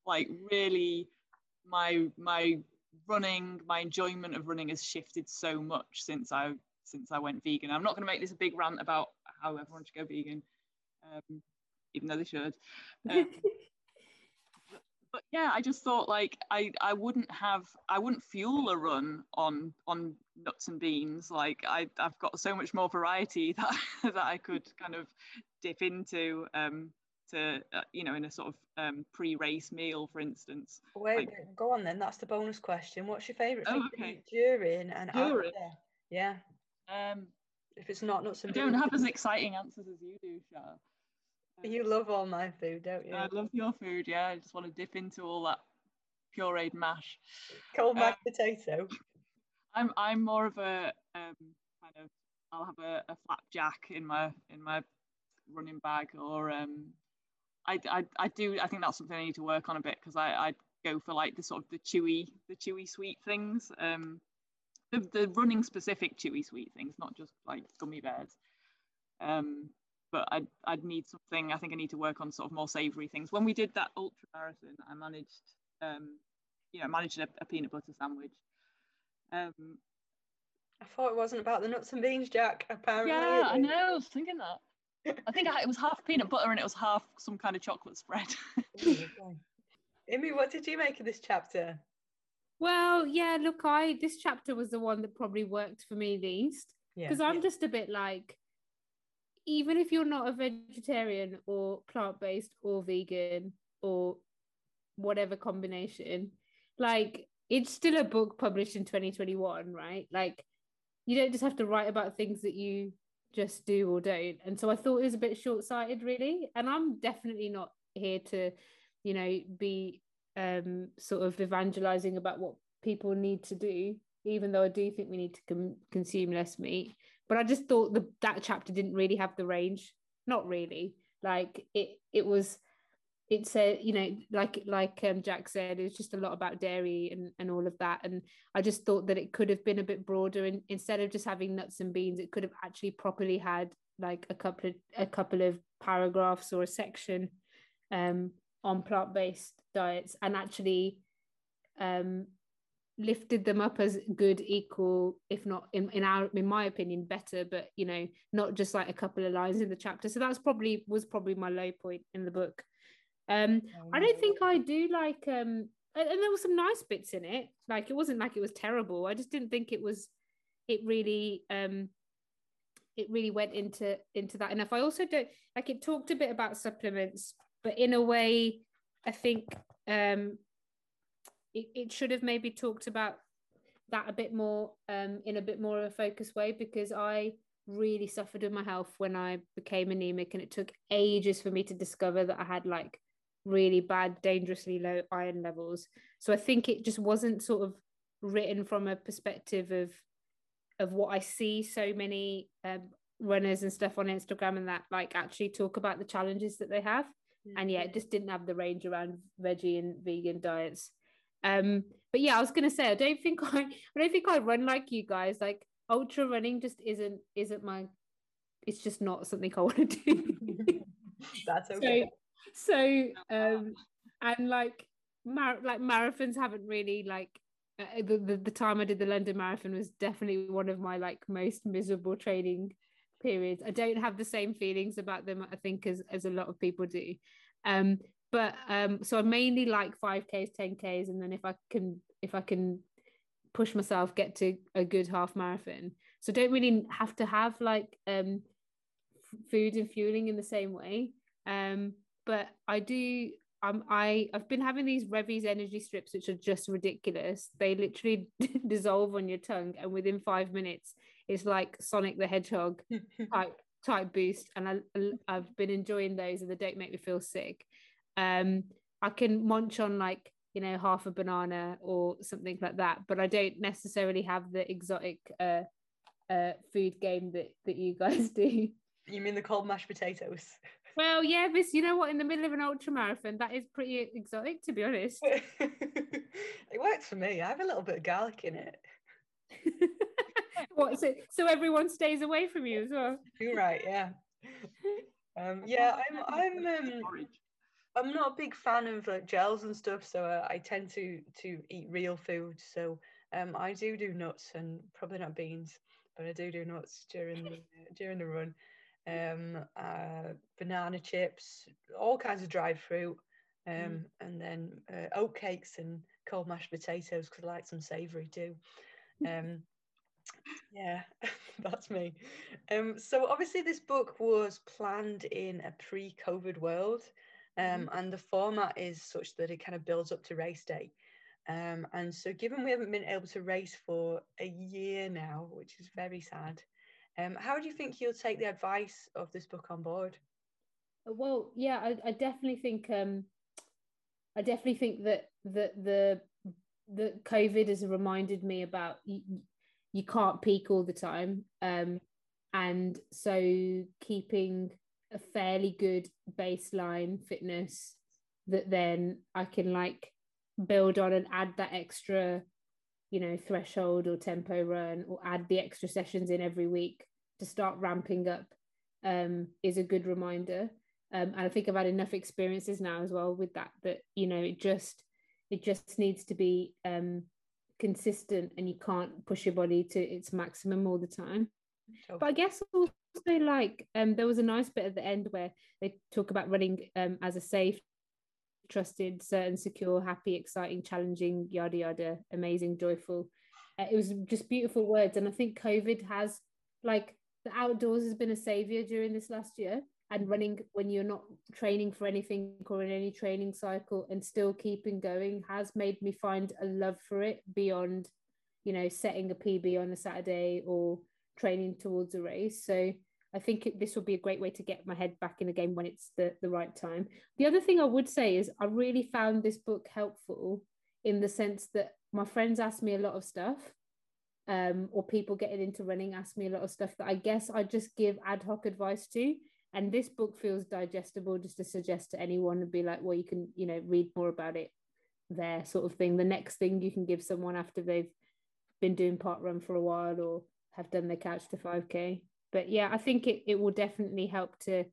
like really my my running, my enjoyment of running has shifted so much since I since I went vegan. I'm not going to make this a big rant about how everyone should go vegan, um, even though they should. Um, but yeah, I just thought like I I wouldn't have I wouldn't fuel a run on on nuts and beans. Like I I've got so much more variety that that I could kind of dip into um to uh, you know in a sort of um, pre-race meal, for instance. Wait, like, go on then. That's the bonus question. What's your favourite oh, okay. during and during. after? Yeah. Um, if it's not nuts and beans. I don't have as exciting answers as you do, Shah. You love all my food, don't you? I love your food, yeah. I just want to dip into all that pureed mash. Cold mashed um, potato. I'm I'm more of a um, kind of I'll have a, a flapjack in my in my running bag or um I, I, I do I think that's something I need to work on a bit because I, I go for like the sort of the chewy the chewy sweet things um the, the running specific chewy sweet things not just like gummy bears um but I'd, I'd need something. I think I need to work on sort of more savoury things. When we did that ultra marathon, I managed, um, you know, managed a, a peanut butter sandwich. Um, I thought it wasn't about the nuts and beans, Jack. Apparently, yeah, I know. I was thinking that. I think I, it was half peanut butter and it was half some kind of chocolate spread. Imi, what did you make of this chapter? Well, yeah, look, I this chapter was the one that probably worked for me least because yeah, I'm yeah. just a bit like even if you're not a vegetarian or plant-based or vegan or whatever combination like it's still a book published in 2021 right? Like you don't just have to write about things that you just do or don't. And so i thought it was a bit short-sighted really. And i'm definitely not here to you know be um sort of evangelizing about what people need to do even though i do think we need to com- consume less meat but I just thought the that chapter didn't really have the range. Not really. Like it it was it's a you know like like um, Jack said it's just a lot about dairy and and all of that and I just thought that it could have been a bit broader and instead of just having nuts and beans it could have actually properly had like a couple of a couple of paragraphs or a section um, on plant-based diets and actually um, lifted them up as good equal if not in, in our in my opinion better but you know not just like a couple of lines in the chapter so that's probably was probably my low point in the book um, I don't think I do like um and, and there were some nice bits in it. Like it wasn't like it was terrible. I just didn't think it was it really um it really went into into that enough. I also don't like it talked a bit about supplements, but in a way, I think um it, it should have maybe talked about that a bit more um in a bit more of a focused way because I really suffered with my health when I became anemic and it took ages for me to discover that I had like really bad, dangerously low iron levels. So I think it just wasn't sort of written from a perspective of of what I see so many um, runners and stuff on Instagram and that like actually talk about the challenges that they have. Mm-hmm. And yeah, it just didn't have the range around veggie and vegan diets. Um, but yeah, I was gonna say I don't think I I don't think I run like you guys. Like ultra running just isn't isn't my it's just not something I want to do. That's okay. So, so um and like mar- like marathons haven't really like uh, the, the the time I did the London Marathon was definitely one of my like most miserable training periods. I don't have the same feelings about them, I think, as as a lot of people do. Um, but um, so I mainly like five Ks, ten Ks, and then if I can if I can push myself, get to a good half marathon. So don't really have to have like um food and fueling in the same way. Um, but I do um, I I've been having these Revvies energy strips, which are just ridiculous. They literally dissolve on your tongue, and within five minutes, it's like Sonic the Hedgehog type type boost. And I I've been enjoying those, and they don't make me feel sick. Um, I can munch on like you know half a banana or something like that, but I don't necessarily have the exotic uh, uh, food game that that you guys do. You mean the cold mashed potatoes? Well, yeah, this you know what? In the middle of an ultra marathon, that is pretty exotic, to be honest. it works for me. I have a little bit of garlic in it. what? So, so everyone stays away from you as well. You're right. Yeah. Um, yeah, I'm. I'm. Um, I'm not a big fan of like gels and stuff, so uh, I tend to to eat real food. So um, I do do nuts and probably not beans, but I do do nuts during the during the run um, uh, banana chips, all kinds of dried fruit, um, mm. and then uh, oat cakes and cold mashed potatoes because I like some savoury too. Um, yeah, that's me. Um, so obviously, this book was planned in a pre-COVID world, um, mm. and the format is such that it kind of builds up to race day. Um, and so, given we haven't been able to race for a year now, which is very sad, um, how do you think you'll take the advice of this book on board? Well, yeah, I, I definitely think um, I definitely think that that the the COVID has reminded me about you, you can't peak all the time, um, and so keeping a fairly good baseline fitness that then I can like build on and add that extra you know threshold or tempo run or add the extra sessions in every week to start ramping up um, is a good reminder. Um, and i think i've had enough experiences now as well with that that you know it just it just needs to be um, consistent and you can't push your body to its maximum all the time. But i guess also like um, there was a nice bit at the end where they talk about running um, as a safe trusted, certain, secure, happy, exciting, challenging, yada yada, amazing, joyful. Uh, it was just beautiful words, and I think COVID has like the outdoors has been a savior during this last year. And running when you're not training for anything or in any training cycle and still keeping going has made me find a love for it beyond, you know, setting a PB on a Saturday or training towards a race. So I think it, this will be a great way to get my head back in the game when it's the, the right time. The other thing I would say is I really found this book helpful in the sense that my friends asked me a lot of stuff, um, or people getting into running ask me a lot of stuff that I guess I just give ad hoc advice to. and this book feels digestible just to suggest to anyone and be like well you can you know read more about it there sort of thing the next thing you can give someone after they've been doing park run for a while or have done the couch to 5k but yeah i think it, it will definitely help to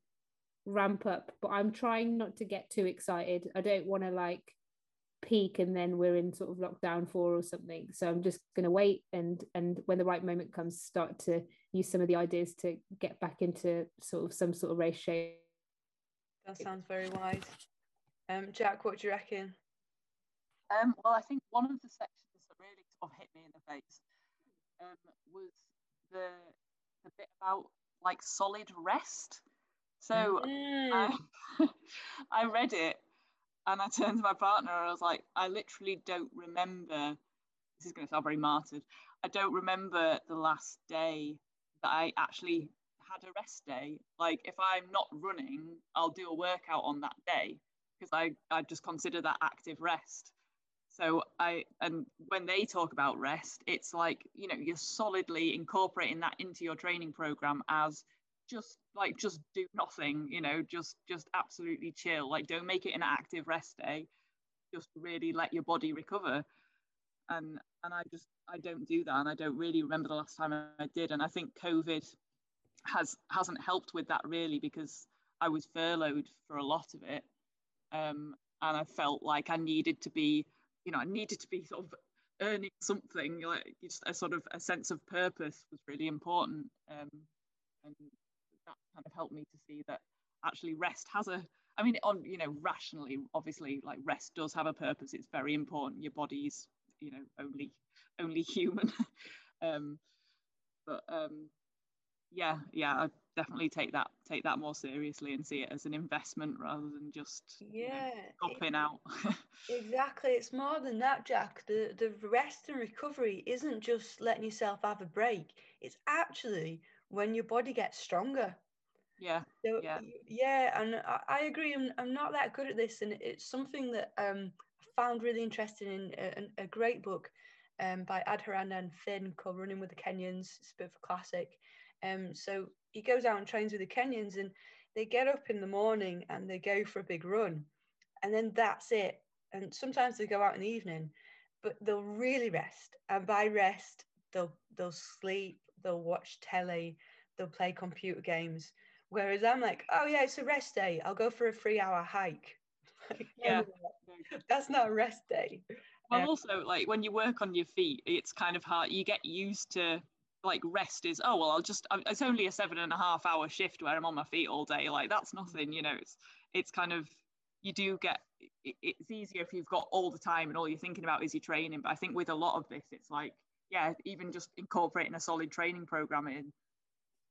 ramp up but i'm trying not to get too excited. I don't want to like peak and then we're in sort of lockdown four or something. So i'm just going to wait and and when the right moment comes start to use some of the ideas to get back into sort of some sort of race shape that sounds very wise. Um jack what do you reckon? Um well i think one of the sections that really sort of hit me in the face um was the the bit about like solid rest so mm. I, I read it and I turned to my partner and I was like, I literally don't remember. This is going to sound very martyred. I don't remember the last day that I actually had a rest day. Like, if I'm not running, I'll do a workout on that day because I, I just consider that active rest. So I and when they talk about rest, it's like you know you're solidly incorporating that into your training program as just like just do nothing you know just just absolutely chill. Like don't make it an active rest day. Just really let your body recover. And and i just i don't do that and i don't really remember the last time i did. And i think covid has hasn't helped with that really because i was furloughed for a lot of it. Um, and i felt like i needed to be you know i needed to be sort of earning something like just a sort of a sense of purpose was really important um, and that kind of helped me to see that actually rest has a I mean, on you know, rationally, obviously, like rest does have a purpose. It's very important. Your body's, you know, only only human. um, but um, yeah, yeah, I definitely take that take that more seriously and see it as an investment rather than just yeah you know, out. exactly, it's more than that, Jack. The the rest and recovery isn't just letting yourself have a break. It's actually when your body gets stronger. Yeah. So, yeah. Yeah, and I, I, agree. I'm, I'm not that good at this, and it's something that um, I found really interesting in a, a great book um, by Adharanand Finn called Running with the Kenyans. It's a bit of a classic. Um, so he goes out and trains with the Kenyans, and they get up in the morning and they go for a big run, and then that's it. And sometimes they go out in the evening, but they'll really rest. And by rest, they'll they'll sleep, they'll watch telly, they'll play computer games. Whereas I'm like, oh yeah, it's a rest day. I'll go for a three hour hike. yeah. That's not a rest day. Well, um, also, like when you work on your feet, it's kind of hard. You get used to like rest is, oh, well, I'll just, it's only a seven and a half hour shift where I'm on my feet all day. Like that's nothing, you know, it's, it's kind of, you do get, it's easier if you've got all the time and all you're thinking about is your training. But I think with a lot of this, it's like, yeah, even just incorporating a solid training program in,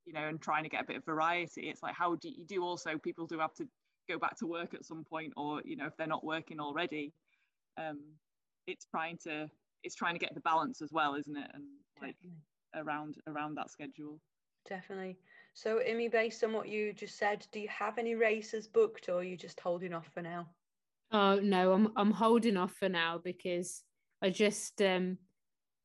you know, and trying to get a bit of variety. It's like how do you do also people do have to go back to work at some point, or you know, if they're not working already, um, it's trying to it's trying to get the balance as well, isn't it? And like Definitely. Around around that schedule. Definitely. So, Imi, based on what you just said, do you have any races booked, or are you just holding off for now? Oh no, I'm I'm holding off for now because I just um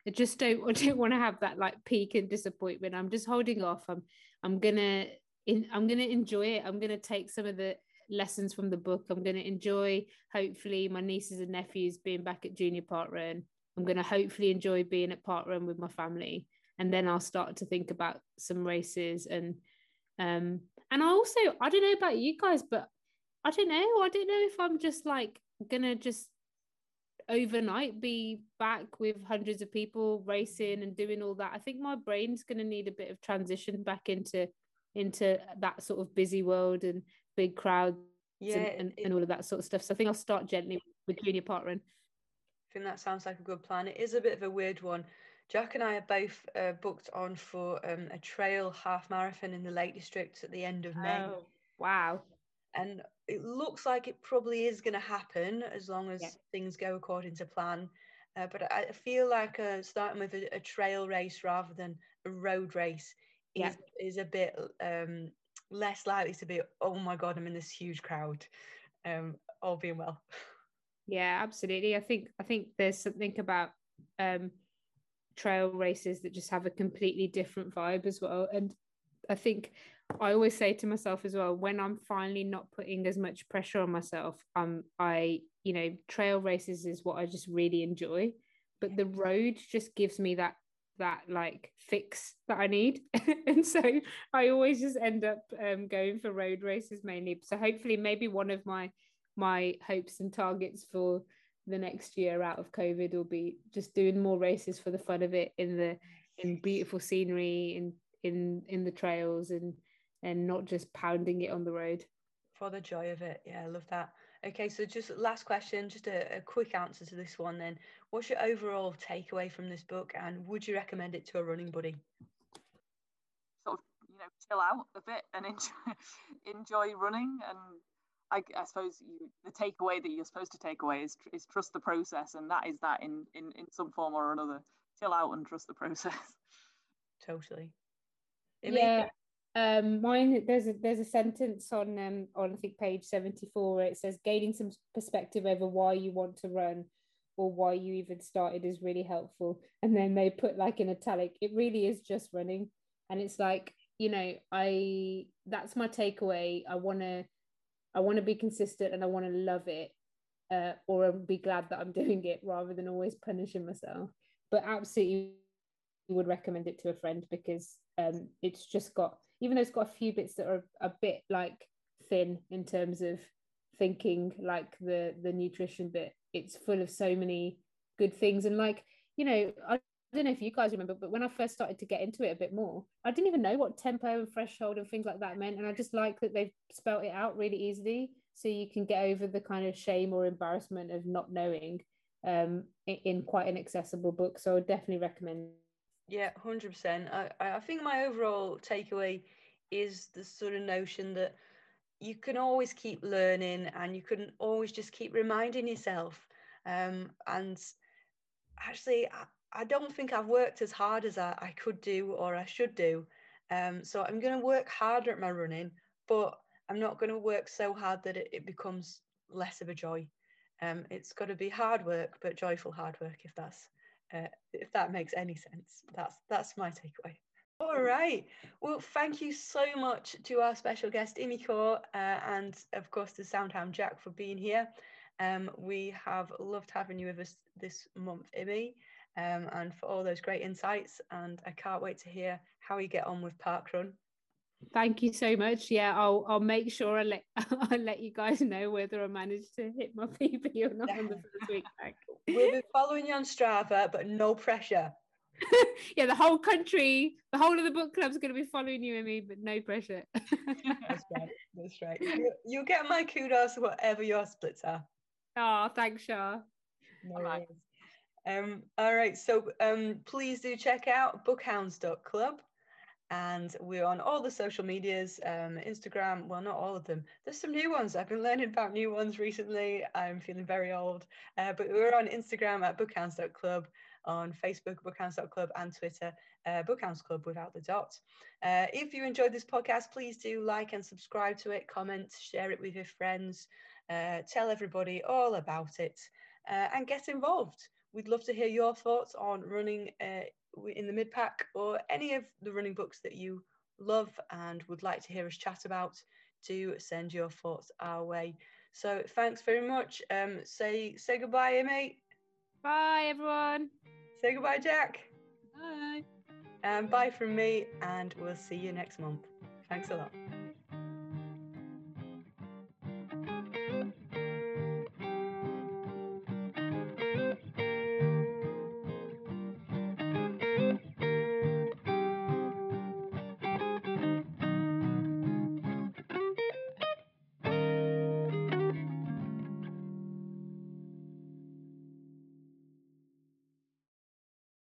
I just don't I don't want to have that like peak and disappointment. I'm just holding off. I'm I'm gonna in I'm gonna enjoy it. I'm gonna take some of the lessons from the book. I'm gonna enjoy hopefully my nieces and nephews being back at junior park run I'm gonna hopefully enjoy being at park run with my family. And then I'll start to think about some races and um and I also I don't know about you guys, but I don't know. I don't know if I'm just like gonna just overnight be back with hundreds of people racing and doing all that. I think my brain's to need a bit of transition back into into that sort of busy world and big crowds yeah, and, and, it, and, all of that sort of stuff. So i think i'll start gently with junior parkrun i think that sounds like a good plan. It is a bit of a weird one jack and i are both uh, booked on for um, a trail half marathon in the lake district at the end of may oh, wow and it looks like it probably is going to happen as long as yeah. things go according to plan. Uh, but I feel like uh, starting with a, a, trail race rather than a road race yeah. is, is a bit um, less likely to be, oh my God, I'm in this huge crowd, um, all being well. Yeah, absolutely. I think I think there's something about um, trail races that just have a completely different vibe as well. And I think I always say to myself as well when I'm finally not putting as much pressure on myself. Um, I you know trail races is what I just really enjoy, but the road just gives me that that like fix that I need. and so I always just end up um, going for road races mainly. So hopefully maybe one of my my hopes and targets for the next year out of COVID will be just doing more races for the fun of it in the in beautiful scenery in in in the trails and and not just pounding it on the road. For the joy of it. Yeah, I love that. Okay, so just last question, just a, a, quick answer to this one then. What's your overall takeaway from this book and would you recommend it to a running buddy? Sort of, you know, chill out a bit and enjoy, enjoy running. And I, I suppose you, the takeaway that you're supposed to take away is, is trust the process. And that is that in, in, in some form or another. Chill out and trust the process. Totally. It yeah um mine there's a there's a sentence on um on i think page 74 where it says gaining some perspective over why you want to run or why you even started is really helpful and then they put like in italic it really is just running and it's like you know i that's my takeaway i want to i want to be consistent and i want to love it uh, or be glad that i'm doing it rather than always punishing myself. But absolutely would recommend it to a friend because um, it's just got even though it's got a few bits that are a bit like thin in terms of thinking like the the nutrition bit it's full of so many good things. And like you know I don't know if you guys remember, but when I first started to get into it a bit more, I didn't even know what tempo and threshold and things like that meant. And I just like that they've spelt it out really easily so you can get over the kind of shame or embarrassment of not knowing um, in quite an accessible book. So I would definitely recommend yeah, hundred percent. I I think my overall takeaway is the sort of notion that you can always keep learning and you can always just keep reminding yourself. Um, and actually, I, I don't think I've worked as hard as I, I could do or I should do. Um, so I'm going to work harder at my running, but I'm not going to work so hard that it, it becomes less of a joy. Um, it's got to be hard work, but joyful hard work, if that's uh, if that makes any sense. That's that's my takeaway. All right. Well, thank you so much to our special guest Imiko uh, and of course to Soundhound Jack for being here. Um, we have loved having you with us this month, Imi, um, and for all those great insights. And I can't wait to hear how you get on with Parkrun. Thank you so much. Yeah, I'll I'll make sure I let I'll let you guys know whether I managed to hit my PB or not on the first week back. We'll be following you on Strava, but no pressure. yeah, the whole country, the whole of the book club's going to be following you and me, but no pressure. That's right. That's right. You, will get my kudos whatever your splits are. Oh, thanks, Shah. No worries. Um, all right, so um, please do check out bookhounds.club and we're on all the social medias um, instagram well not all of them. There's some new ones. I've been learning about new ones recently. I'm feeling very old. Uh, but we're on instagram at bookhounds.club on facebook bookhounds.club and twitter uh, bookhounds club without the dot. Uh, if you enjoyed this podcast please do like and subscribe to it comment share it with your friends uh, tell everybody all about it uh, and get involved we'd love to hear your thoughts on running uh, in the mid pack or any of the running books that you love and would like to hear us chat about, to send your thoughts our way. So thanks very much. Um, say say goodbye, mate. Bye, everyone. Say goodbye, Jack. Bye. And bye from me, and we'll see you next month. Thanks a lot.